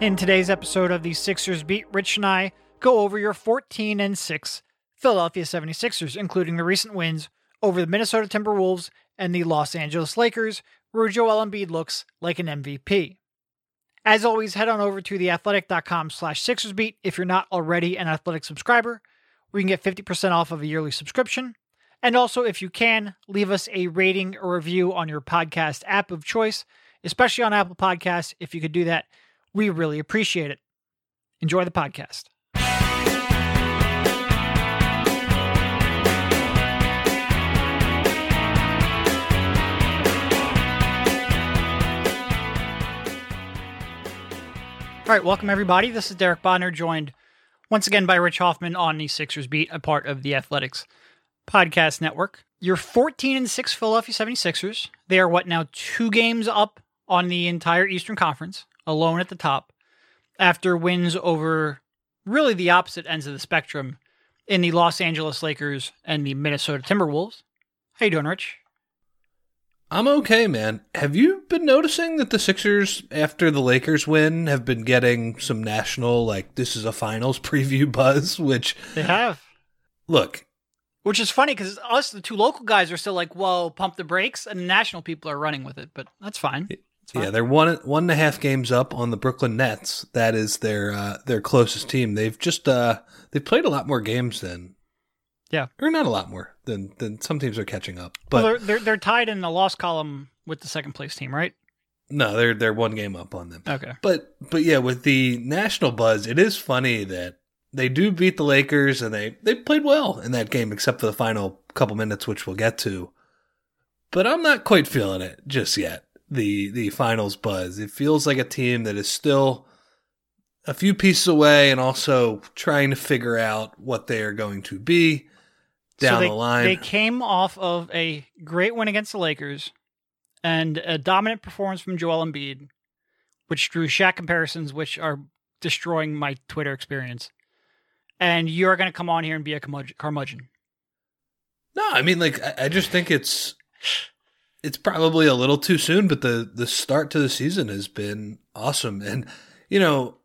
In today's episode of the Sixers Beat, Rich and I go over your 14 and 6 Philadelphia 76ers, including the recent wins over the Minnesota Timberwolves and the Los Angeles Lakers, where Joel Embiid looks like an MVP. As always, head on over to theathletic.com slash SixersBeat if you're not already an athletic subscriber, where you can get 50% off of a yearly subscription. And also, if you can, leave us a rating or review on your podcast app of choice, especially on Apple Podcasts. If you could do that, we really appreciate it. Enjoy the podcast. All right, welcome everybody. This is Derek Bodner, joined once again by Rich Hofmann on the Sixers Beat, a part of the Athletics Podcast Network. You're 14 and 6 Philadelphia 76ers. They are what now two games up on the entire Eastern Conference, alone at the top, after wins over really the opposite ends of the spectrum in the Los Angeles Lakers and the Minnesota Timberwolves. How you doing, Rich? I'm okay, man. Have you been noticing that the Sixers, after the Lakers win, have been getting some national, like, this is a finals preview buzz? Which they have. Look, which is funny because us, the two local guys, are still like, "Whoa, pump the brakes," and the national people are running with it. But that's fine. Yeah, they're one one and a half games up on the Brooklyn Nets. That is their uh, their closest team. They've just uh, they've played a lot more games than yeah, or not a lot more than than some teams are catching up. But well, they're, they're they're tied in the loss column with the second place team, right? No, they're they're one game up on them. Okay, but but yeah, with the national buzz, it is funny that they do beat the Lakers and they, they played well in that game, except for the final couple minutes, which we'll get to. But I'm not quite feeling it just yet. The the finals buzz. It feels like a team that is still a few pieces away and also trying to figure out what they are going to be down so they, the line. They came off of a great win against the Lakers and a dominant performance from Joel Embiid, which drew Shaq comparisons, which are destroying my Twitter experience and you're going to come on here and be a curmudgeon. No, I mean, like, I just think it's it's probably a little too soon, but the the start to the season has been awesome, and you know,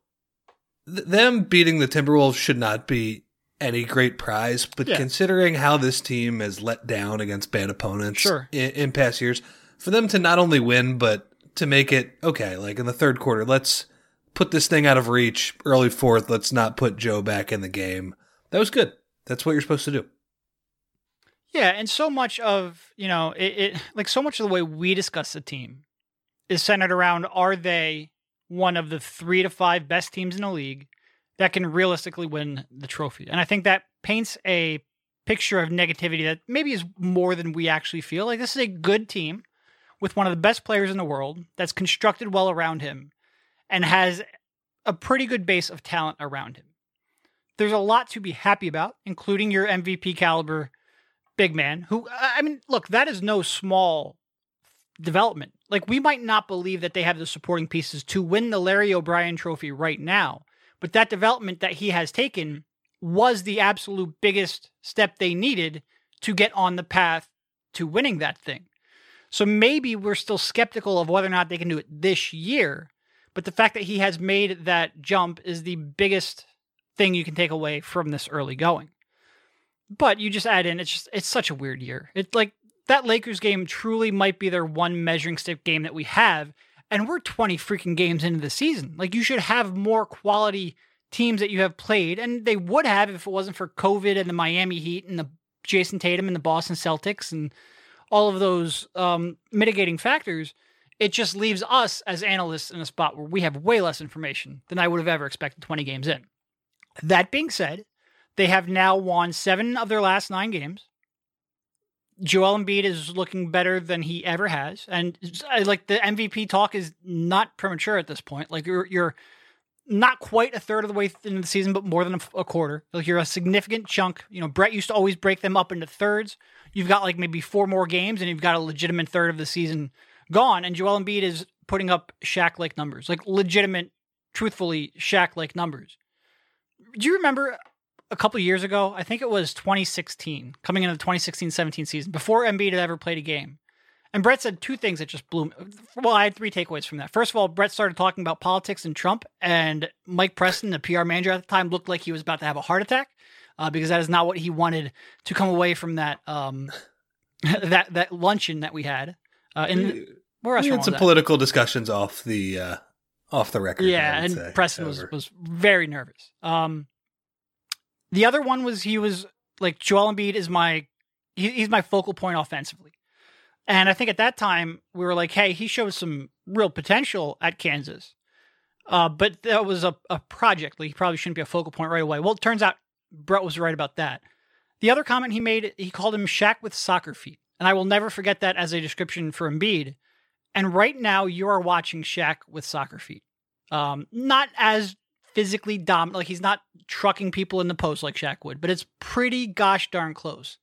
th- them beating the Timberwolves should not be any great prize, but yeah. considering how this team has let down against bad opponents sure. in, in past years, for them to not only win but to make it okay, like in the third quarter, let's put this thing out of reach early fourth. Let's not put Joe back in the game. That was good. That's what you're supposed to do. Yeah, and so much of you know it, it like so much of the way we discuss the team is centered around are they one of the three to five best teams in the league that can realistically win the trophy, and I think that paints a picture of negativity that maybe is more than we actually feel. Like this is a good team with one of the best players in the world that's constructed well around him and has a pretty good base of talent around him. There's a lot to be happy about, including your MVP caliber big man, who, I mean, look, that is no small development. Like, we might not believe that they have the supporting pieces to win the Larry O'Brien trophy right now, but that development that he has taken was the absolute biggest step they needed to get on the path to winning that thing. So maybe we're still skeptical of whether or not they can do it this year, but the fact that he has made that jump is the biggest thing you can take away from this early going. But you just add in it's just it's such a weird year. It's like that Lakers game truly might be their one measuring stick game that we have and we're 20 freaking games into the season. Like you should have more quality teams that you have played and they would have if it wasn't for COVID and the Miami Heat and the Jayson Tatum and the Boston Celtics and all of those um, mitigating factors it just leaves us as analysts in a spot where we have way less information than I would have ever expected 20 games in. That being said, they have now won seven of their last nine games. Joel Embiid is looking better than he ever has, and like the MVP talk is not premature at this point. Like you're you're not quite a third of the way into the season, but more than a, a, quarter. Like you're a significant chunk. You know, Brett used to always break them up into thirds. You've got like maybe four more games, and you've got a legitimate third of the season gone. And Joel Embiid is putting up Shaq like numbers, like legitimate, truthfully Shaq like numbers. Do you remember a couple years ago? I think it was 2016, coming into the 2016-17 season, before Embiid had ever played a game. And Brett said two things that just blew me. Well, I had three takeaways from that. First of all, Brett started talking about politics and Trump, and Mike Preston, the PR manager at the time, looked like he was about to have a heart attack uh, because that is not what he wanted to come away from that um, that that luncheon that we had. Uh, in where else? We had some political discussions off the uh, off the record. Yeah, and say, Preston was was very nervous. Um, the other one was he was like Joel Embiid is my he, he's my focal point offensively. And I think at that time we were like, hey, he showed some real potential at Kansas. Uh, but that was a, a project. Like he probably shouldn't be a focal point right away. Well, it turns out Brett was right about that. The other comment he made, he called him Shaq with soccer feet. And I will never forget that as a description for Embiid. And right now you are watching Shaq with soccer feet. Um, not as physically dominant, like he's not trucking people in the post like Shaq would, but it's pretty gosh darn close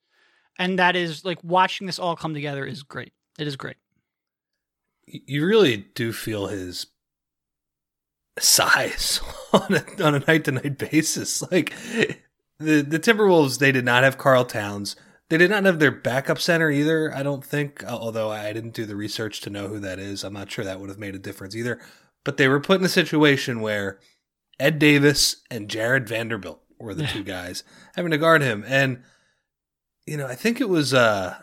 and that is like watching this all come together is great. It is great. You really do feel his size on a, on a night to night basis. Like the the Timberwolves, they did not have Karl Towns. They did not have their backup center either. I don't think, although I didn't do the research to know who that is. I'm not sure that would have made a difference either. But they were put in a situation where Ed Davis and Jarred Vanderbilt were the two guys having to guard him, and you know, I think it was uh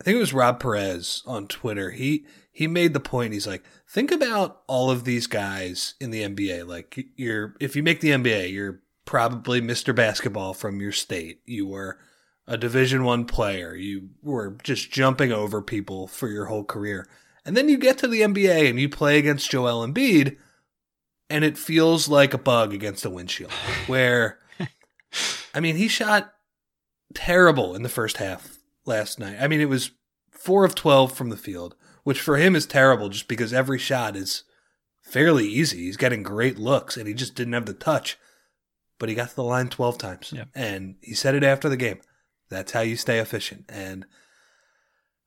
I think it was Rob Perez on Twitter. He he made the point. He's like, think about all of these guys in the NBA. Like you're if you make the NBA, you're probably Mr. Basketball from your state. You were a Division 1 player. You were just jumping over people for your whole career. And then you get to the NBA and you play against Joel Embiid and it feels like a bug against a windshield where I mean, he shot terrible in the first half last night. I mean, it was four of 12 from the field, which for him is terrible just because every shot is fairly easy. He's getting great looks and he just didn't have the touch. But he got to the line 12 times. Yeah. And he said it after the game. That's how you stay efficient. And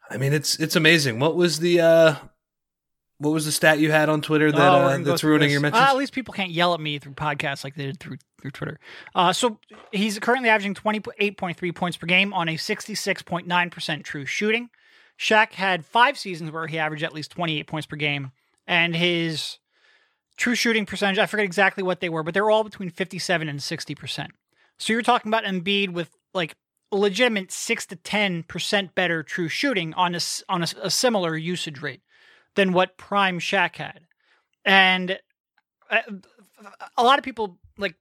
I mean, it's it's amazing. What was the uh what was the stat you had on Twitter that oh, uh, that's ruining your mentions? Uh, at least people can't yell at me through podcasts like they did through through Twitter. Uh, so he's currently averaging twenty eight point three points per game on a sixty six point nine percent true shooting. Shaq had five seasons where he averaged at least twenty eight points per game, and his true shooting percentage I forget exactly what they were, but they were all between fifty seven and sixty percent. So you're talking about Embiid with like legitimate six to ten percent better true shooting on a on a, a similar usage rate than what Prime Shaq had. And uh, a lot of people like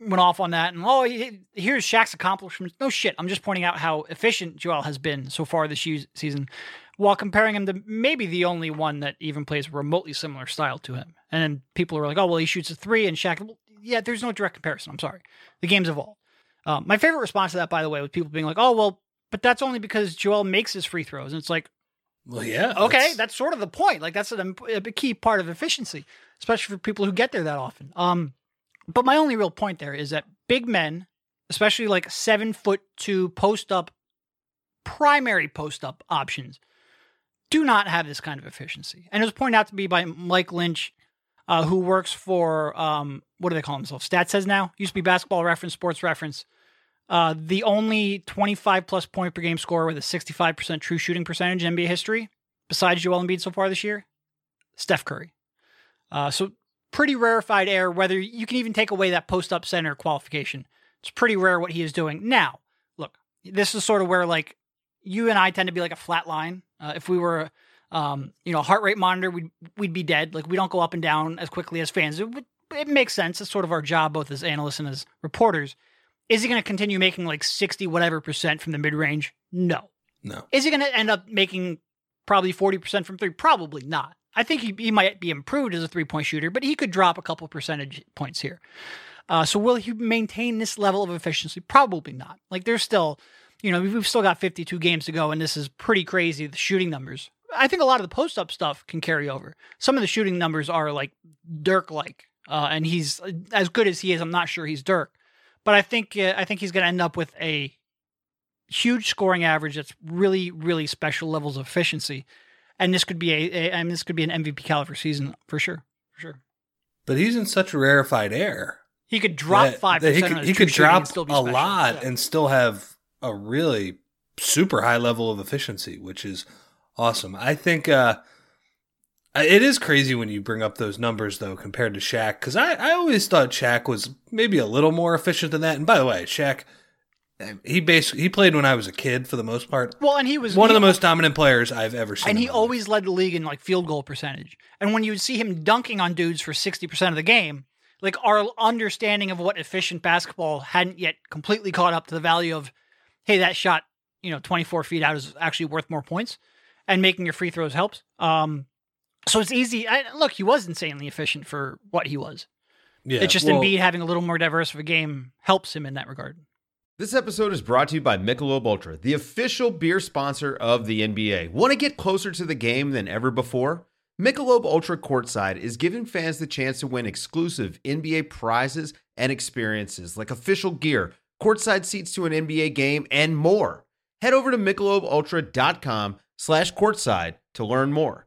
went off on that and oh here's Shaq's accomplishments. No shit. I'm just pointing out how efficient Joel has been so far this season while comparing him to maybe the only one that even plays remotely similar style to him. And people are like, "Oh, well he shoots a 3 and Shaq well, yeah, there's no direct comparison. I'm sorry. The game's evolved. Um, my favorite response to that by the way was people being like, "Oh, well, but that's only because Joel makes his free throws." And it's like well, yeah. Okay, that's... that's, sort of the point. Like that's a, a key part of efficiency, especially for people who get there that often. Um, but my only real point there is that big men, especially like seven foot two post up, primary post up options, do not have this kind of efficiency. And it was pointed out to me by Mike Lynch, uh, who works for um, what do they call themselves? Stathead now used to be Basketball Reference, Sports Reference. Uh, the only 25 plus point per game scorer with a 65% true shooting percentage in NBA history, besides Joel Embiid so far this year, Steph Curry. Uh, so pretty rarefied air. Whether you can even take away that post up center qualification, it's pretty rare what he is doing. Now, look, this is sort of where like you and I tend to be like a flat line. Uh, if we were, um, you know, heart rate monitor, we'd we'd be dead. Like we don't go up and down as quickly as fans. It, it makes sense. It's sort of our job, both as analysts and as reporters. Is he going to continue making like 60 whatever percent from the mid range? No. No. Is he going to end up making probably 40% from three? Probably not. I think he, he might be improved as a three point shooter, but he could drop a couple percentage points here. Uh, so will he maintain this level of efficiency? Probably not. Like there's still you know, we've still got 52 games to go, and this is pretty crazy. The shooting numbers. I think a lot of the post up stuff can carry over. Some of the shooting numbers are like Dirk like, uh, and he's as good as he is. I'm not sure he's Dirk, but I think uh, I think he's going to end up with a huge scoring average that's really really special levels of efficiency, and this could be a, a I mean this could be an MVP caliber season for sure, for sure. But he's in such rarefied air. He could drop five He could, he could drop a lot Yeah. and still have a really super high level of efficiency, which is awesome. I think uh, it is crazy when you bring up those numbers though compared to Shaq because I, I always thought Shaq was maybe a little more efficient than that. And by the way, Shaq he basically he played when I was a kid for the most part. Well, and he was One of the most dominant players I've ever seen. and he my life. always led the league in like field goal percentage. And when you would see him dunking on dudes for 60% of the game, like our understanding of what efficient basketball hadn't yet completely caught up to the value of, hey, that shot, you know, 24 feet out is actually worth more points and making your free throws helps. Um, so it's easy. I, look, he was insanely efficient for what he was. Yeah, it's just well, Embiid having a little more diverse of a game helps him in that regard. This episode is brought to you by Michelob Ultra, the official beer sponsor of the NBA. Want to get closer to the game than ever before? Michelob Ultra Courtside is giving fans the chance to win exclusive NBA prizes and experiences like official gear, courtside seats to an NBA game, and more. Head over to michelobultra.com slash courtside to learn more.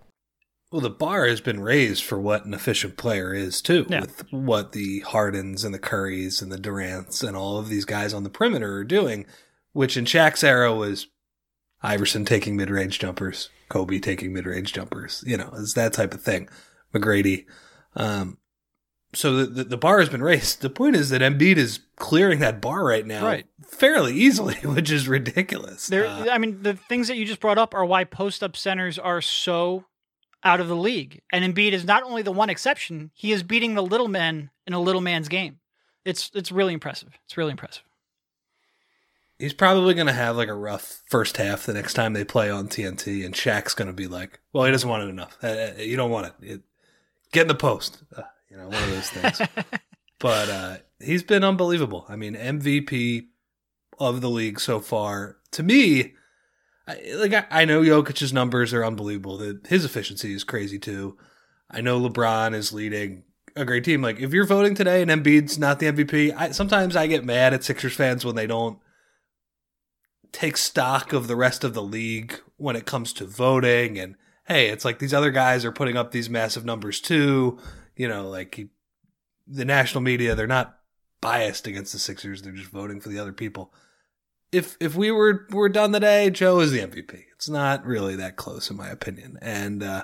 Well, the bar has been raised for what an efficient player is too, Yeah. with what the Hardens and the Currys and the Durants and all of these guys on the perimeter are doing, which in Shaq's era was Iverson taking mid-range jumpers, Kobe taking mid-range jumpers, you know, it's that type of thing. McGrady. Um, so the, the, the bar has been raised. The point is that Embiid is clearing that bar right now Right. fairly easily, which is ridiculous. There, Uh, I mean, the things that you just brought up are why post up centers are so out of the league. And Embiid is not only the one exception; he is beating the little men in a little man's game. It's it's really impressive. It's really impressive. He's probably going to have like a rough first half the next time they play on TNT, and Shaq's going to be like, "Well, he doesn't want it enough. Uh, uh, You don't want it. it get in the post." Uh, you know, one of those things. but uh, he's been unbelievable. I mean, MVP of the league so far. To me, I, like I, I know Jokic's numbers are unbelievable. His efficiency is crazy too. I know LeBron is leading a great team. Like if you're voting today and Embiid's not the MVP, I, sometimes I get mad at Sixers fans when they don't take stock of the rest of the league when it comes to voting and hey it's like these other guys are putting up these massive numbers too you know like he, the national media they're not biased against the sixers they're just voting for the other people if if we were were done today joe is the mvp it's not really that close in my opinion and uh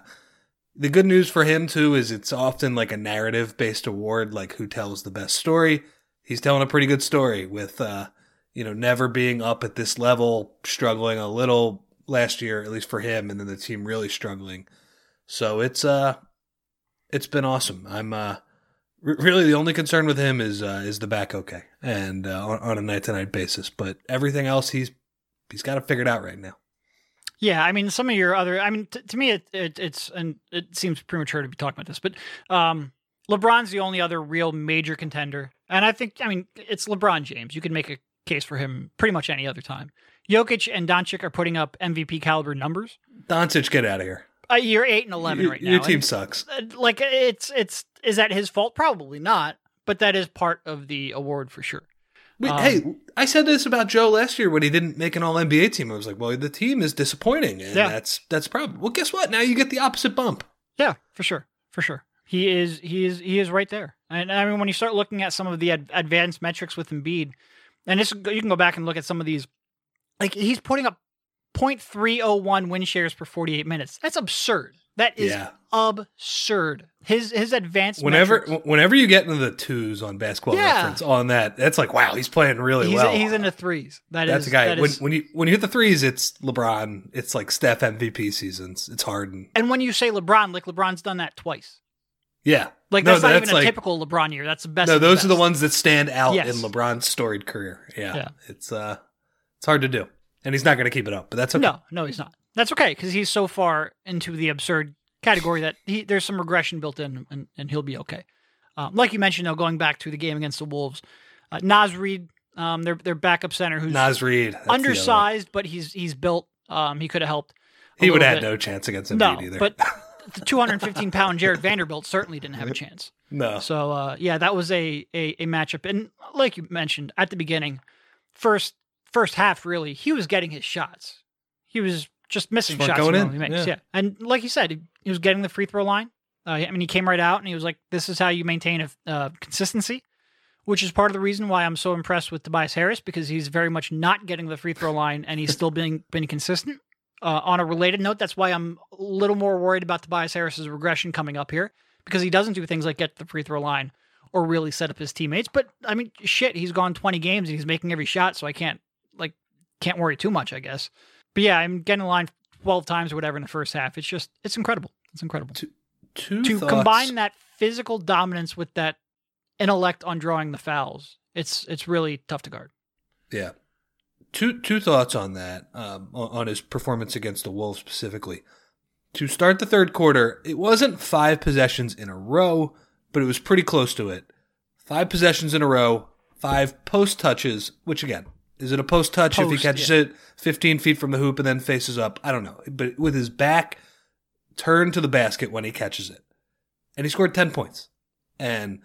the good news for him too is it's often like a narrative based award like who tells the best story he's telling a pretty good story with uh you know, never being up at this level, struggling a little last year, at least for him, and then the team really struggling. So it's uh, it's been awesome. I'm uh, really the only concern with him is uh, is the back okay, and uh, on, on a night to night basis. But everything else, he's he's got it figured out right now. Yeah, I mean, some of your other, I mean, t- to me, it, it it's and it seems premature to be talking about this, but um, LeBron's the only other real major contender, and I think, I mean, it's LeBron James. You can make a case for him pretty much any other time. Jokic and Doncic are putting up MVP caliber numbers. Doncic, get out of here. Uh, you're eight and eleven right now. Your team and, sucks. uh, like it's it's is that his fault? Probably not, but that is part of the award for sure. Wait, Um, hey, I said this about Joe last year when he didn't make an All NBA team. I was like, well, the team is disappointing, and Yeah. that's that's probably. Well, guess what? Now you get the opposite bump. Yeah, for sure, for sure. He is he is he is right there. And I mean, when you start looking at some of the ad- advanced metrics with Embiid, and this you can go back and look at some of these, like he's putting up 0.301 win shares per 48 minutes. That's absurd. That is Yeah. absurd. His his advanced Whenever metrics- whenever you get into the twos on basketball Yeah. reference on that, that's like wow, he's playing really he's well. he's in the threes. That that's is- a guy. that When, is- when you when you hit the threes, it's LeBron. It's like Steph MVP seasons. It's Harden. and when you say LeBron, like LeBron's done that twice. Yeah, Like No, that's not even a like- typical LeBron year. That's the best. No, of the those are the ones that stand out Yes. in LeBron's storied career. Yeah, Yeah. it's uh, it's hard to do, and he's not going to keep it up. But that's okay. No, no, he's not. That's okay because he's so far into the absurd category that he, there's some regression built in, and, and he'll be okay. Um, like you mentioned, though, going back to the game against the Wolves, uh, Naz Reid, um, their their backup center, who's Naz Reid, that's the other one. undersized, but he's he's built. Um, he could have helped. He would have had no chance against him No, either. but the 215 pound Jarred Vanderbilt certainly didn't have a chance. no, So uh, yeah, that was a, a a matchup, and like you mentioned at the beginning, first first half really, he was getting his shots. He was just missing Just shots going in, makes. yeah. Yeah. and like you said, he, he was getting the free throw line. Uh, I mean, he came right out and he was like, "This is how you maintain a uh, consistency," which is part of the reason why I'm so impressed with Tobias Harris because he's very much not getting the free throw line and he's still being been consistent. Uh, on a related note, that's why I'm a little more worried about Tobias Harris's regression coming up here because he doesn't do things like get to the free throw line or really set up his teammates. But I mean, shit, he's gone 20 games and he's making every shot, so I can't like can't worry too much, I guess. But yeah, I'm getting the line 12 times or whatever in the first half. It's just it's incredible. It's incredible two to thoughts. combine that physical dominance with that intellect on drawing the fouls. It's it's really tough to guard. Yeah. Two two thoughts on that, um, on his performance against the Wolves specifically. To start the third quarter, it wasn't five possessions in a row, but it was pretty close to it. Five possessions in a row, five post touches, which again, is it a post touch if he catches yeah. it 15 feet from the hoop and then faces up? I don't know. But with his back turned to the basket when he catches it. And he scored 10 points. And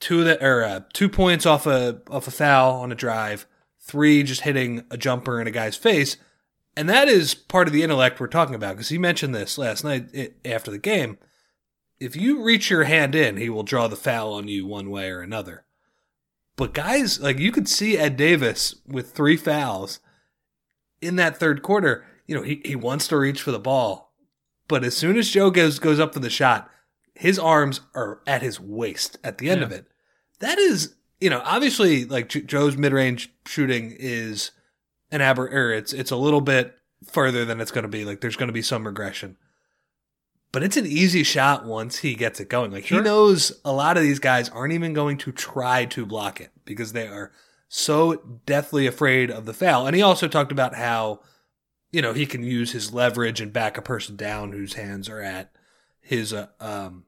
two of the or uh, two points off a off a foul on a drive, three just hitting a jumper in a guy's face, and that is part of the intellect we're talking about because he mentioned this last night i after the game. If you reach your hand in, he will draw the foul on you one way or another. But guys, like you could see Ed Davis with three fouls in that third quarter. You know, he, he wants to reach for the ball, but as soon as Joe goes goes up for the shot, his arms are at his waist at the end of it. That is, you know, obviously like Joe's mid range shooting is an aber, er, it's it's a little bit further than it's going to be. Like there's going to be some regression, but it's an easy shot once he gets it going. Like he knows a lot of these guys aren't even going to try to block it because they are so deathly afraid of the foul. And he also talked about how, you know, he can use his leverage and back a person down whose hands are at his uh, um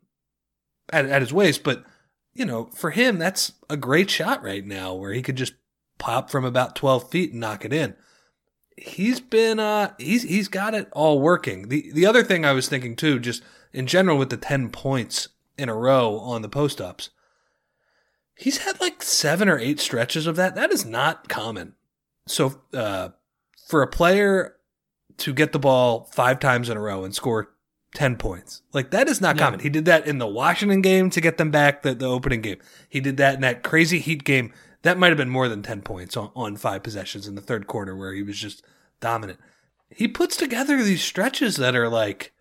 at, at his waist. But you know, for him, that's a great shot right now where he could just pop from about twelve feet and knock it in. He's been uh he's he's got it all working. The the other thing I was thinking too, just in general with the ten points in a row on the post ups, he's had like seven or eight stretches of that. That is not common. So uh for a player to get the ball five times in a row and score 10 points. Like that is not Yeah. common. He did that in the Washington game to get them back the, the opening game. He did that in that crazy heat game. That might have been more than 10 points on, on five possessions in the third quarter where he was just dominant. He puts together these stretches that are like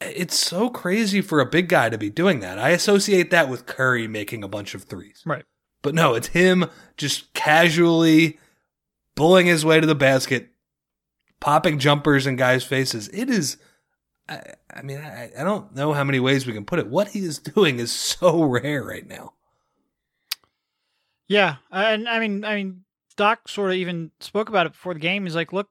it's so crazy for a big guy to be doing that. I associate that with Curry making a bunch of threes. Right. But no, it's him just casually bullying his way to the basket, popping jumpers in guys' faces. It is, I, I mean, I, I don't know how many ways we can put it. What he is doing is so rare right now. Yeah, and I mean, I mean, Doc sort of even spoke about it before the game. He's like, "Look,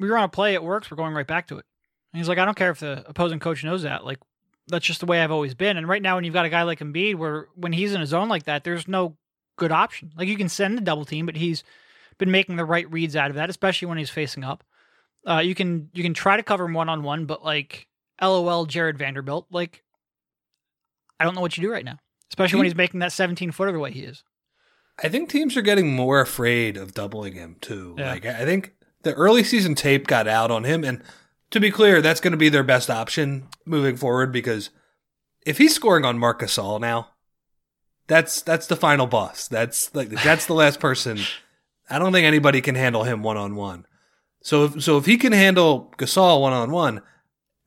we were on a play, it works. We're going right back to it." And he's like, "I don't care if the opposing coach knows that. Like, that's just the way I've always been." And right now, when you've got a guy like Embiid, where when he's in a zone like that, there's no good option. Like, you can send the double team, but he's been making the right reads out of that, especially when he's facing up. Uh, you can you can try to cover him one on one, but like, LOL, Jarred Vanderbilt. Like, I don't know what you do right now, especially when he's making that 17 footer the way he is. I think teams are getting more afraid of doubling him too. Yeah. Like I think the early season tape got out on him, and to be clear, that's going to be their best option moving forward because if he's scoring on Marc Gasol now, that's that's the final boss. That's like that's the last person. I don't think anybody can handle him one on one. So if, so if he can handle Gasol one on one,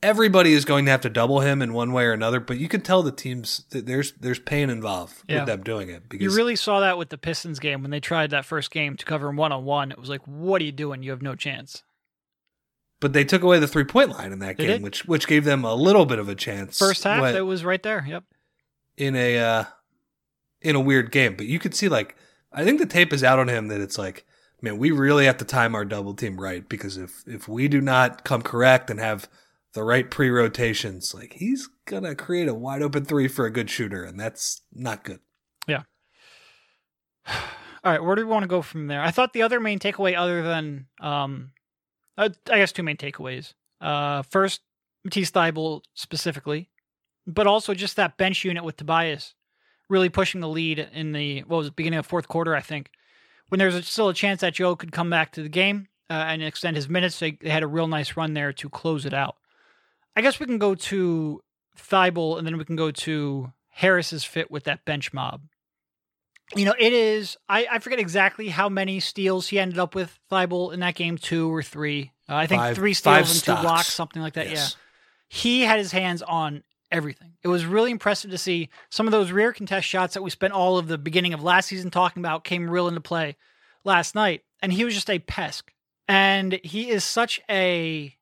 everybody is going to have to double him in one way or another. But you can tell the teams that there's there's pain involved Yeah. with them doing it because You really saw that with the Pistons game when they tried that first game to cover him one on one. It was like, what are you doing? You have no chance. but they took away the three point line in that They game, did. which which gave them a little bit of a chance. First half, when- it was right there. Yep. in a uh, in a weird game. But you could see like I think the tape is out on him that it's like, man, we really have to time our double team right because if if we do not come correct and have the right pre rotations, like he's gonna create a wide open three for a good shooter, and that's not good. Yeah. All right, where do we want to go from there? I thought the other main takeaway, other than, um, uh, I guess two main takeaways. Uh, first, Matisse Thybulle specifically, but also just that bench unit with Tobias really pushing the lead in the what was it, beginning of fourth quarter, I think, when there's still a chance that Joe could come back to the game uh, and extend his minutes. They, they had a real nice run there to close it out. I guess we can go to Thybulle and then we can go to Harris's fit with that bench mob you know, it is. I, I forget exactly how many steals he ended up with Thybulle in that game, two or three. Uh, I think three steals and stocks. two blocks, something like that. Yes. Yeah, he had his hands on everything. It was really impressive to see some of those rear contest shots that we spent all of the beginning of last season talking about came real into play last night, and he was just a pest. And he is such a,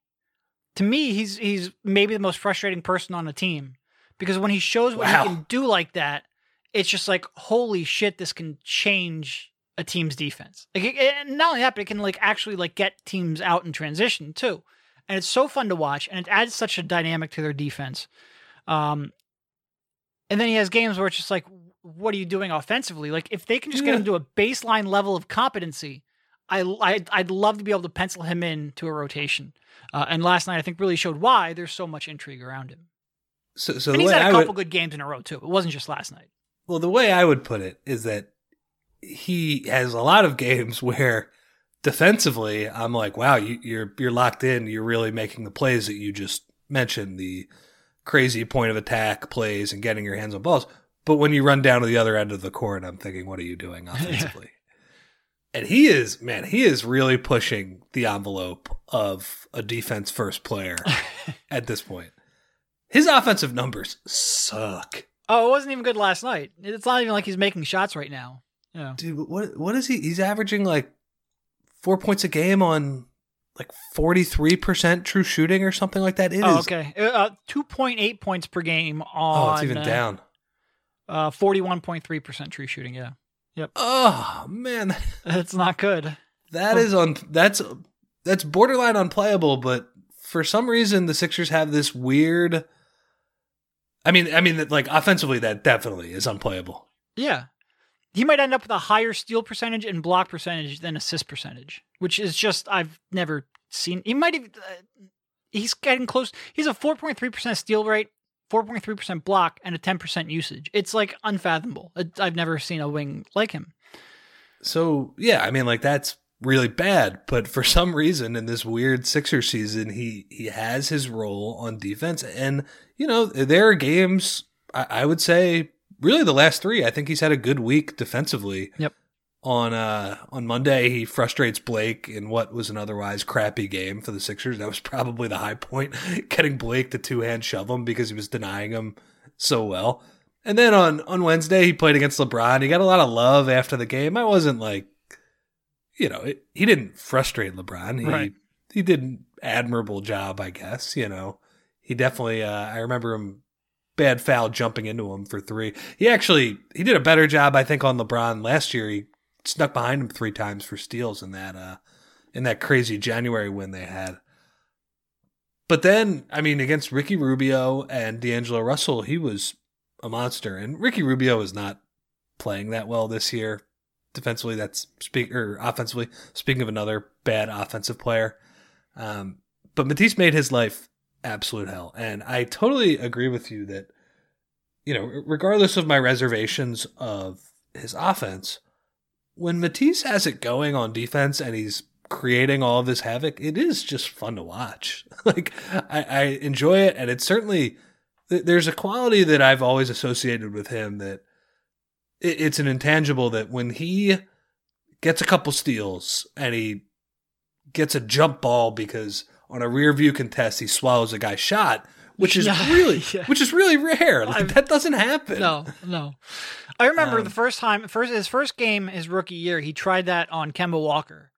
to me, he's he's maybe the most frustrating person on the team because when he shows what Wow. he can do like that, it's just like holy shit this can change a team's defense. Like it, and not only that but it can like actually like get teams out in transition too. And it's so fun to watch and it adds such a dynamic to their defense. Um and then he has games where it's just like what are you doing offensively? Like if they can just get him to a baseline level of competency I, I I'd love to be able to pencil him in to a rotation, uh, and last night I think really showed why there's so much intrigue around him. So, so and he's had a couple would, good games in a row too. It wasn't just last night. well, the way I would put it is that he has a lot of games where defensively, I'm like, wow, you, you're you're locked in. You're really making the plays that you just mentioned, the crazy point of attack plays and getting your hands on balls. But when you run down to the other end of the court, I'm thinking, what are you doing offensively? And he is, man, he is really pushing the envelope of a defense first player at this point. His offensive numbers suck. Oh, it wasn't even good last night. It's not even like he's making shots right now. Yeah. Dude, what what is he? He's averaging like four points a game on like forty three percent true shooting or something like that. It is. Oh, okay. Uh, two point eight points per game on. Oh, it's even uh, down. Uh, forty one point three percent true shooting. Yeah, Oh man, it's not good. that is on. That's that's borderline unplayable. But for some reason, the Sixers have this weird. I mean, I mean, like offensively, that definitely is unplayable. Yeah, he might end up with a higher steal percentage and block percentage than assist percentage, which is just I've never seen. He might have. Uh, he's getting close. He's a four point three percent steal rate, four point three percent block, and a ten percent usage. It's like unfathomable. It, I've never seen a wing like him. So yeah, I mean, like that's really bad. But for some reason, in this weird Sixer season, he he has his role on defense, and you know there are games. I, I would say really the last three. I think he's had a good week defensively. Yep. On uh on Monday, he frustrates Blake in what was an otherwise crappy game for the Sixers. That was probably the high point, getting Blake to two hand shove him because he was denying him so well. And then on on Wednesday, he played against LeBron. He got a lot of love after the game. I wasn't like, you know, it, he didn't frustrate LeBron. He Right. he did an admirable job, I guess. You know, he definitely. Uh, I remember him bad foul jumping into him for three. He actually he did a better job, I think, on LeBron last year. He snuck behind him three times for steals in that uh in that crazy January win they had. But then, I mean, against Ricky Rubio and D'Angelo Russell, he was a monster. And Ricky Rubio is not playing that well this year. Defensively, that's speak or offensively. Speaking of another bad offensive player, um, but Matisse made his life absolute hell, and I totally agree with you that you know, regardless of my reservations of his offense, when Matisse has it going on defense and he's creating all of this havoc, it is just fun to watch. like I, I enjoy it, and it's certainly there's a quality that I've always associated with him that it, it's an intangible that when he gets a couple steals and he gets a jump ball because on a rear view contest he swallows a guy's shot, which is Yeah, really yeah. which is really rare. Like, that doesn't happen. No, no. I remember Um, the first time, first his first game, his rookie year, he tried that on Kemba Walker,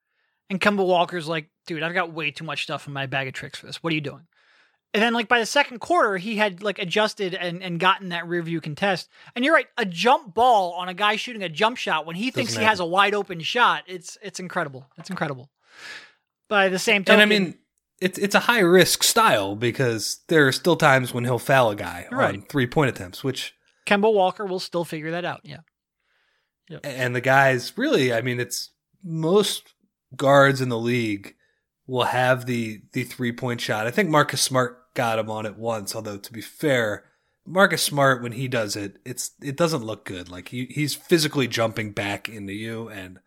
and Kemba Walker's like, "Dude, I've got way too much stuff in my bag of tricks for this. What are you doing?" And then, like by the second quarter, he had like adjusted and, and gotten that rear view contest. And you're right, a jump ball on a guy shooting a jump shot when he thinks he has a wide open shot. It's it's incredible. It's incredible. By the same token, And I mean, it's it's a high risk style because there are still times when he'll foul a guy on three point attempts, which Kemba Walker will still figure that out. Yeah. and the guys really, I mean, it's most guards in the league will have the the three point shot. I think Marcus Smart got him on it once, although to be fair, Marcus Smart when he does it, it's it doesn't look good. Like he he's physically jumping back into you, and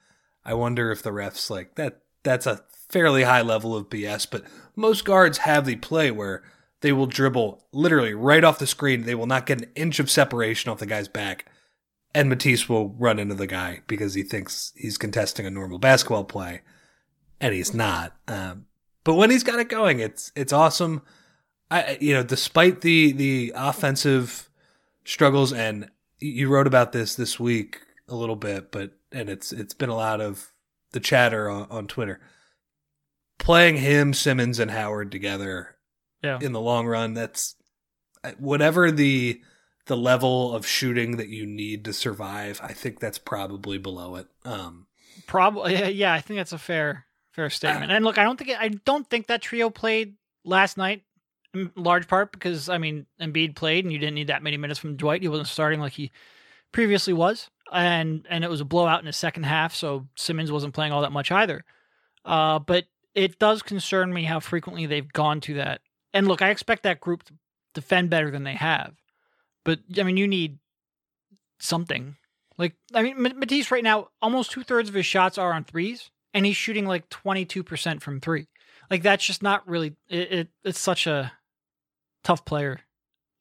I wonder if the refs like that. That's a fairly high level of BS, but most guards have the play where they will dribble literally right off the screen. They will not get an inch of separation off the guy's back and Matisse will run into the guy because he thinks he's contesting a normal basketball play, and he's not. Um, but when he's got it going, it's it's awesome. I you know, despite the the offensive struggles, and you wrote about this this week a little bit, but and it's it's been a lot of the chatter on, on Twitter. Playing him, Simmons, and Howard together Yeah. in the long run, that's whatever the the level of shooting that you need to survive. I think that's probably below it. Um, Probably, yeah. I think that's a fair, fair statement. And look, I don't think I don't think that trio played last night, in large part because I mean Embiid played, and you didn't need that many minutes from Dwight. He wasn't starting like he previously was, and and it was a blowout in the second half. So Simmons wasn't playing all that much either. Uh, but it does concern me how frequently they've gone to that. And look, I expect that group to defend better than they have. But I mean, you need something. Like, I mean, Matisse right now, almost two thirds of his shots are on threes, and he's shooting like 22% from three. Like, that's just not really, it, it it's such a tough player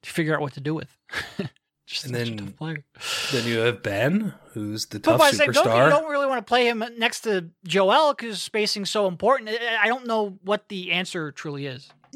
to figure out what to do with. just And such a then tough player. then you have Ben, who's the But tough by the same token, you superstar. don't really want to play him next to Joel because spacing's so important. I- I don't know what the answer truly is.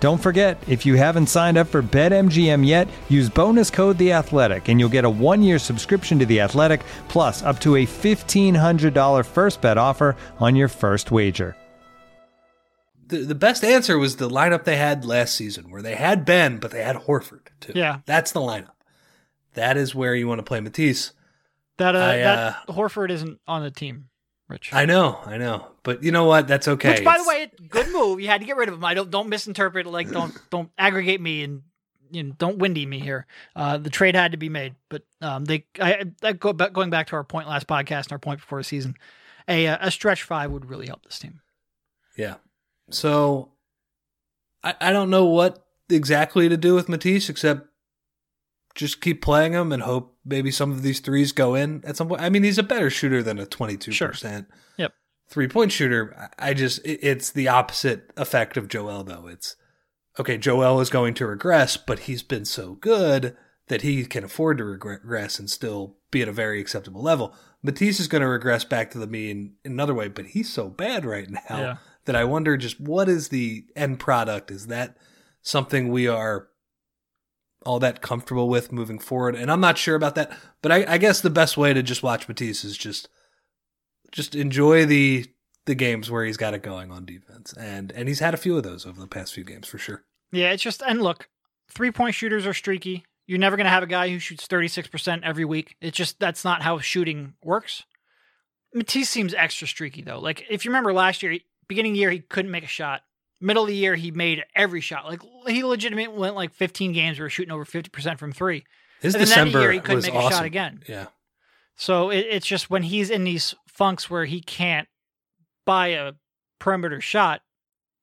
Don't forget, if you haven't signed up for BetMGM yet, use bonus code The Athletic, and you'll get a one-year subscription to The Athletic, plus up to a $1,500 first bet offer on your first wager. the, the best answer was the lineup they had last season, where they had Ben, but they had Horford too. Yeah. that's the lineup. That is where you want to play Matisse. That uh, I, that Horford isn't on the team. Rich. I know, I know, but you know what? That's okay. Which, by the way, good move. You had to get rid of him. I don't don't misinterpret. it, Like don't don't aggregate me and you know, don't windy me here. Uh, the trade had to be made, but um, they I, I go back going back to our point last podcast and our point before the season. A uh, a stretch five would really help this team. Yeah. So I, I don't know what exactly to do with Matisse except just keep playing him and hope maybe some of these threes go in at some point. I mean, he's a better shooter than a 22% Yep. Three point shooter. I just, it's the opposite effect of Joel, though. It's okay, Joel is going to regress, but he's been so good that he can afford to regress and still be at a very acceptable level. Matisse is going to regress back to the mean in another way, but he's so bad right now Yeah. that I wonder just what is the end product? Is that something we are all that comfortable with moving forward? And I'm not sure about that, but I, I guess the best way to just watch Matisse is just just enjoy the the games where he's got it going on defense, and and he's had a few of those over the past few games for sure. Yeah, it's just and look, three point shooters are streaky. You're never gonna have a guy who shoots 36 percent every week. It's just that's not how shooting works. Matisse seems extra streaky though. Like if you remember last year, beginning of the year he couldn't make a shot. Middle of the year he made every shot. Like he legitimately went like 15 games where shooting over 50 percent from three. His And December year he couldn't was make a shot again. Yeah, So it, it's just when he's in these funks where he can't buy a perimeter shot,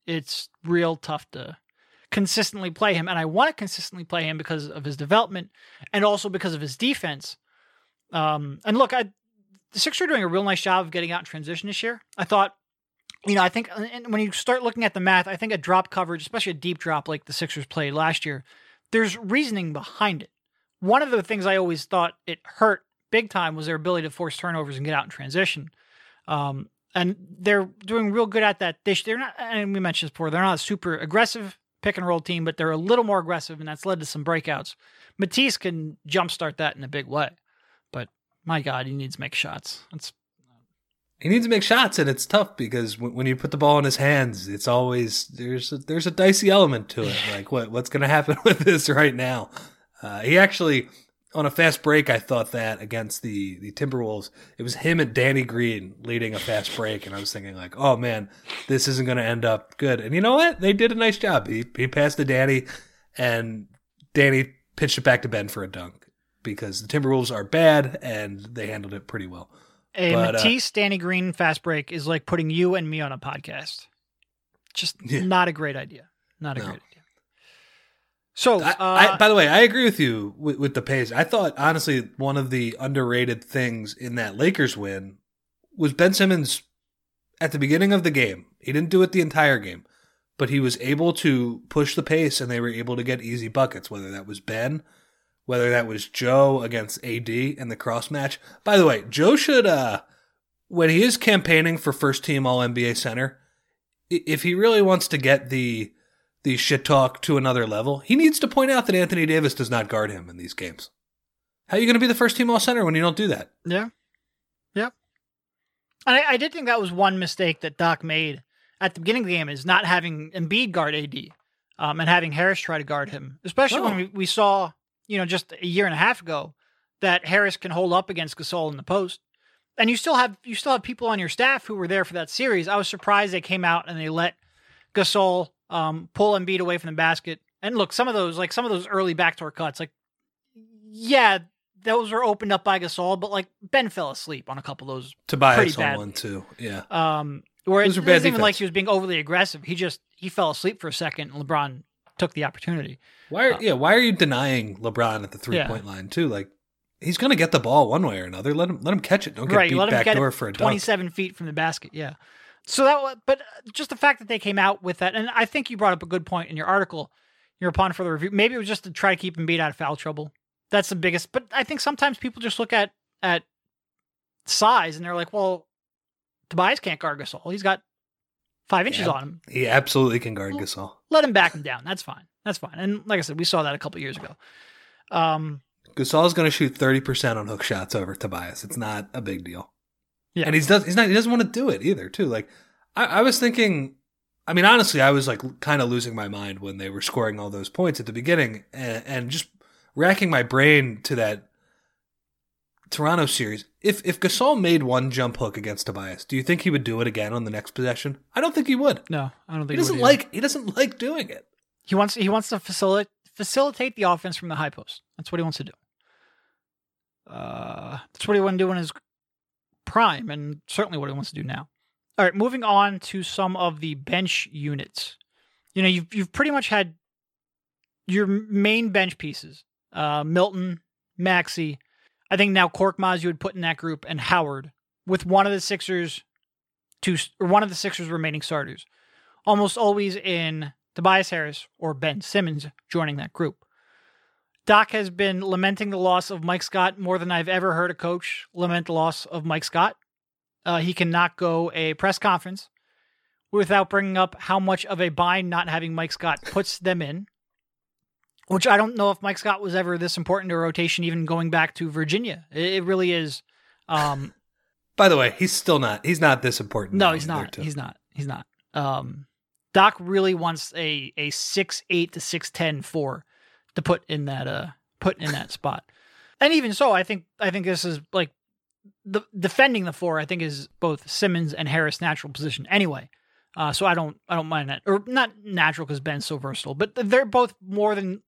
it's real tough to consistently play him. And I want to consistently play him because of his development and also because of his defense. Um, and look, I the Sixers are doing a real nice job of getting out in transition this year. I thought, you know, I think when you start looking at the math, I think a drop coverage, especially a deep drop like the Sixers played last year, there's reasoning behind it. One of the things I always thought it hurt big time was their ability to force turnovers and get out in transition. Um, and they're doing real good at that. This they're not, and we mentioned this before. They're not a super aggressive pick and roll team, but they're a little more aggressive, and that's led to some breakouts. Matisse can jumpstart that in a big way, but my God, he needs to make shots. That's he needs to make shots, and it's tough because when, when you put the ball in his hands, it's always there's a, there's a dicey element to it. Like what what's going to happen with this right now? Uh, he actually on a fast break, I thought that against the the Timberwolves, it was him and Danny Green leading a fast break, and I was thinking like, oh man, this isn't going to end up good. And you know what? They did a nice job. He he passed to Danny, and Danny pitched it back to Ben for a dunk because the Timberwolves are bad, and they handled it pretty well. a But, uh, Matisse Danny Green fast break is like putting you and me on a podcast. Just Yeah. not a great idea. Not a No. great idea. So, uh, I, by the way, I agree with you with, with the pace. I thought honestly one of the underrated things in that Lakers win was Ben Simmons at the beginning of the game. He didn't do it the entire game, but he was able to push the pace, and they were able to get easy buckets. Whether that was Ben, whether that was Joe against AD in the cross match. By the way, Joe should uh when he is campaigning for first team All NBA center, if he really wants to get the the shit talk to another level, he needs to point out that Anthony Davis does not guard him in these games. How are you going to be the first team all center when you don't do that? Yeah. Yep. And I, I did think that was one mistake that Doc made at the beginning of the game is not having Embiid guard AD um, and having Harris try to guard him, especially when Oh. we, we saw, you know, just a year and a half ago that Harris can hold up against Gasol in the post. And you still have you still have people on your staff who were there for that series. I was surprised they came out and they let Gasol um, pull Embiid away from the basket. And look, some of those like some of those early backdoor cuts, like yeah, those were opened up by Gasol, but like Ben fell asleep on a couple of those. Tobias Pretty on bad. one too. Yeah. Um, where it are wasn't even like he was being overly aggressive. He just he fell asleep for a second. and LeBron took the opportunity. Why? Are, yeah. Why are you denying LeBron at the three Uh, Yeah. point line too? Like he's going to get the ball one way or another. Let him let him catch it. Don't get right, beat let him back door it for a dunk. twenty-seven feet from the basket. Yeah. So that, but just the fact that they came out with that, and I think you brought up a good point in your article, your upon for the review. Maybe it was just to try to keep Embiid out of foul trouble. That's the biggest. But I think sometimes people just look at at size and they're like, well, Tobias can't guard Gasol. He's got five inches Yeah. on him. He absolutely can guard Gasol. Let him back him down. That's fine. That's fine. And like I said, we saw that a couple years ago. Um, Gasol's going to shoot thirty percent on hook shots over Tobias. It's not a big deal. Yeah. and he's does he's not he doesn't want to do it either. Too like I, I was thinking. I mean, honestly, I was like kind of losing my mind when they were scoring all those points at the beginning, and, and just racking my brain to that Toronto series, if if Gasol made one jump hook against Tobias, do you think he would do it again on the next possession? I don't think he would. No, I don't think He he doesn't would like he doesn't like doing it. He wants he wants to facilitate facilitate the offense from the high post. That's what he wants to do. Uh, that's what he wanted to do in his prime, and certainly what he wants to do now. All right, moving on to some of the bench units. You know, you've you've pretty much had your main bench pieces: uh, Milton, Maxey. I think now Korkmaz you would put in that group, and Howard, with one of the Sixers, two or one of the Sixers remaining starters, almost always in Tobias Harris or Ben Simmons joining that group. Doc has been lamenting the loss of Mike Scott more than I've ever heard a coach lament the loss of Mike Scott. Uh, he cannot go a press conference without bringing up how much of a bind not having Mike Scott puts them in, which I don't know if Mike Scott was ever this important to rotation, even going back to Virginia. It, really is. Um, By the way, he's still not. He's not this important. no, he's not. He's not. He's not. Um, Doc really wants a a six eight to six ten four to put in that uh put in that spot. And even so, I think I think this is like the defending the four. I think is both Simmons and Harris' natural position anyway. Uh, so I don't I don't mind that or not natural because Ben's so versatile, but they're both more than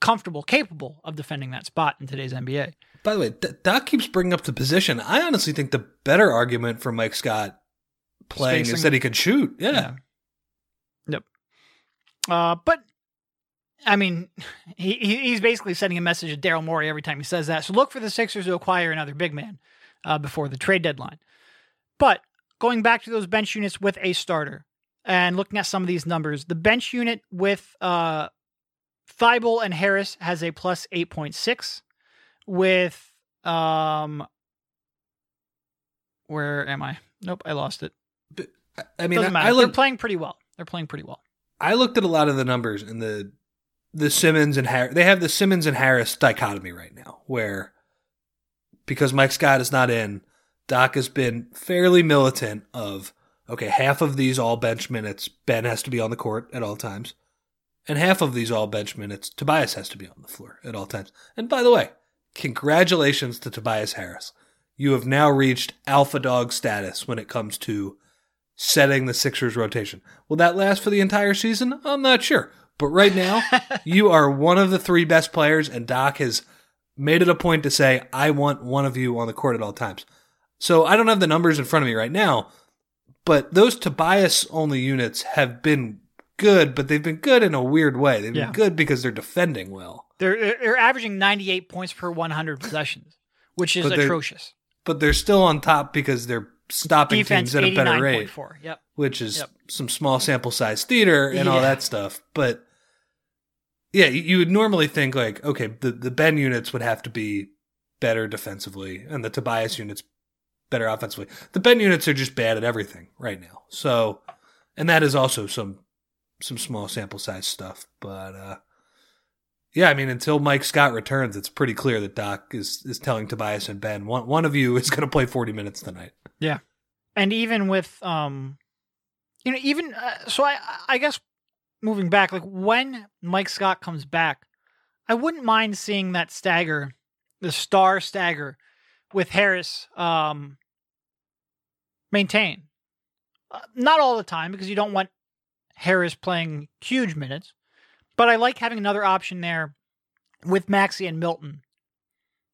comfortable, capable of defending that spot in today's NBA. By the way, D- Doc keeps bringing up the position. I honestly think the better argument for Mike Scott playing is Spacing. that he could shoot. Yeah. Yeah. Yep. Uh, but I mean, he he- he's basically sending a message to Daryl Morey every time he says that. So look for the Sixers to acquire another big man uh, before the trade deadline. But going back to those bench units with a starter and looking at some of these numbers, the bench unit with uh, Thybulle and Harris has a plus eight point six. With um, where am I? Nope, I lost it. I mean, I. I They're playing pretty well. They're playing pretty well. I looked at a lot of the numbers in the the Simmons and Harris. They have the Simmons and Harris dichotomy right now, where because Mike Scott is not in, Doc has been fairly militant of okay, half of these all bench minutes Ben has to be on the court at all times, and half of these all bench minutes Tobias has to be on the floor at all times. And by the way, congratulations to Tobias Harris. You have now reached alpha dog status when it comes to setting the Sixers rotation. Will that last for the entire season? I'm not sure. But right now, you are one of the three best players, and Doc has made it a point to say, I want one of you on the court at all times. So I don't have the numbers in front of me right now, but those Tobias only units have been good, but they've been good in a weird way. They've Yeah. been good because they're defending well, They're they're- averaging 98 points per 100 possessions, which is But atrocious. but they're still on top because they're stopping Defense teams at a better rate. 89.4. Yep. which is Yep. some small sample size theater and all that stuff. But yeah, you, would normally think like, okay, the, the Ben units would have to be better defensively and the Tobias units better offensively. The Ben units are just bad at everything right now. So, and that is also some, some small sample size stuff. But, uh, yeah, I mean, until Mike Scott returns, it's pretty clear that Doc is, is telling Tobias and Ben, one, one of you is going to play 40 minutes tonight. Yeah. And even with um you know even uh, so I I guess moving back like when Mike Scott comes back I wouldn't mind seeing that stagger the star stagger with Harris um maintain. Uh, not all the time because you don't want Harris playing huge minutes, but I like having another option there with Maxey and Milton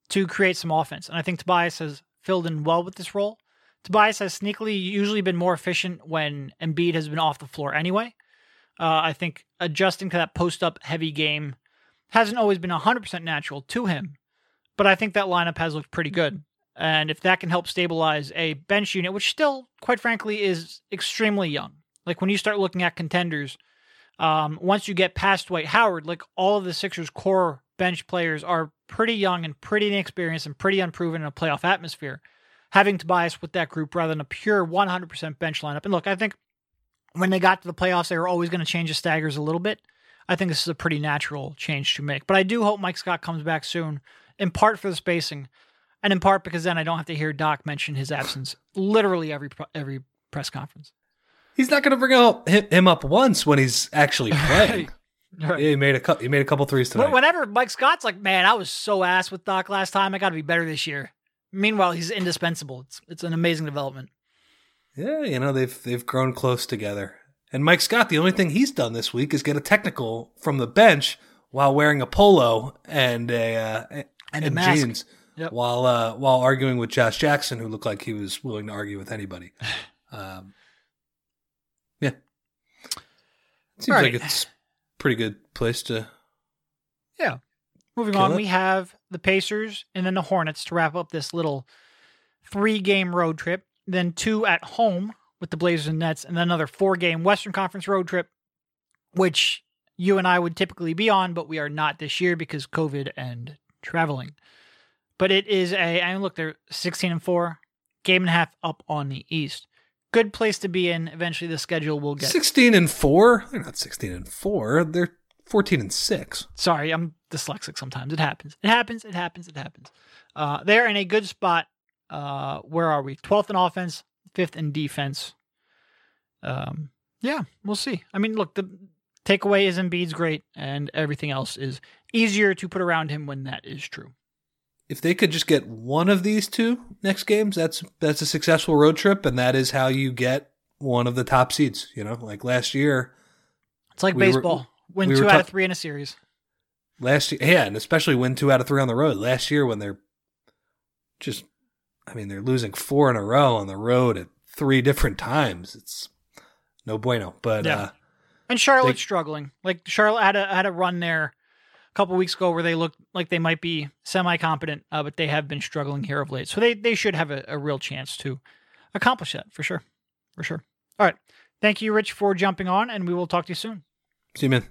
to create some offense. And I think Tobias has filled in well with this role. Tobias has sneakily usually been more efficient when Embiid has been off the floor anyway. Uh, I think adjusting to that post up heavy game hasn't always been 100% natural to him, but I think that lineup has looked pretty good. And if that can help stabilize a bench unit, which still, quite frankly, is extremely young, like when you start looking at contenders, um, once you get past Dwight Howard, like all of the Sixers' core bench players are pretty young and pretty inexperienced and pretty unproven in a playoff atmosphere. Having Tobias with that group rather than a pure 100% bench lineup. And look, I think when they got to the playoffs, they were always going to change the staggers a little bit. I think this is a pretty natural change to make. But I do hope Mike Scott comes back soon, in part for the spacing, and in part because then I don't have to hear Doc mention his absence literally every every press conference. He's not going to bring up, him up once when he's actually playing. Right. Yeah, he made a couple. He made a couple threes tonight. Whenever Mike Scott's like, "Man, I was so ass with Doc last time. I got to be better this year." Meanwhile, he's indispensable. It's it's an amazing development. Yeah, you know they've they've grown close together. And Mike Scott, the only thing he's done this week is get a technical from the bench while wearing a polo and a uh, And a mask. jeans, Yep. while uh, while arguing with Josh Jackson, who looked like he was willing to argue with anybody. Um, yeah, seems All like it's pretty good place to. Yeah. Moving on, it. we have the Pacers and then the Hornets to wrap up this little three game road trip. Then two at home with the Blazers and Nets, and then another four game Western Conference road trip, which you and I would typically be on, but we are not this year because COVID and traveling. But it is a, I mean, look, they're 16 and four, game and a half up on the East. Good place to be in. Eventually, the schedule will get. Sixteen and four. They're not sixteen and four. They're fourteen and six. Sorry, I'm dyslexic sometimes. It happens. It happens. It happens. It happens. Uh, they're in a good spot. Uh, where are we? 12th in offense, 5th in defense. Um, yeah, we'll see. I mean, look, the takeaway is Embiid's great, and everything else is easier to put around him when that is true. if they could just get one of these two next games, that's that's a successful road trip, and that is how you get one of the top seeds. You know, like last year, It's like We were- baseball. Win we two out of three in a series. last year, yeah, and especially win two out of three on the road. Last year, when they're just, I mean, they're losing four in a row on the road at three different times. It's no bueno. But Yeah. uh, And Charlotte's They- struggling. Like Charlotte had a had a run there a couple weeks ago where they looked like they might be semi competent, uh, but they have been struggling here of late. So they they should have a, a real chance to accomplish that for sure, for sure. All right, thank you, Rich, for jumping on, and we will talk to you soon. see you, man.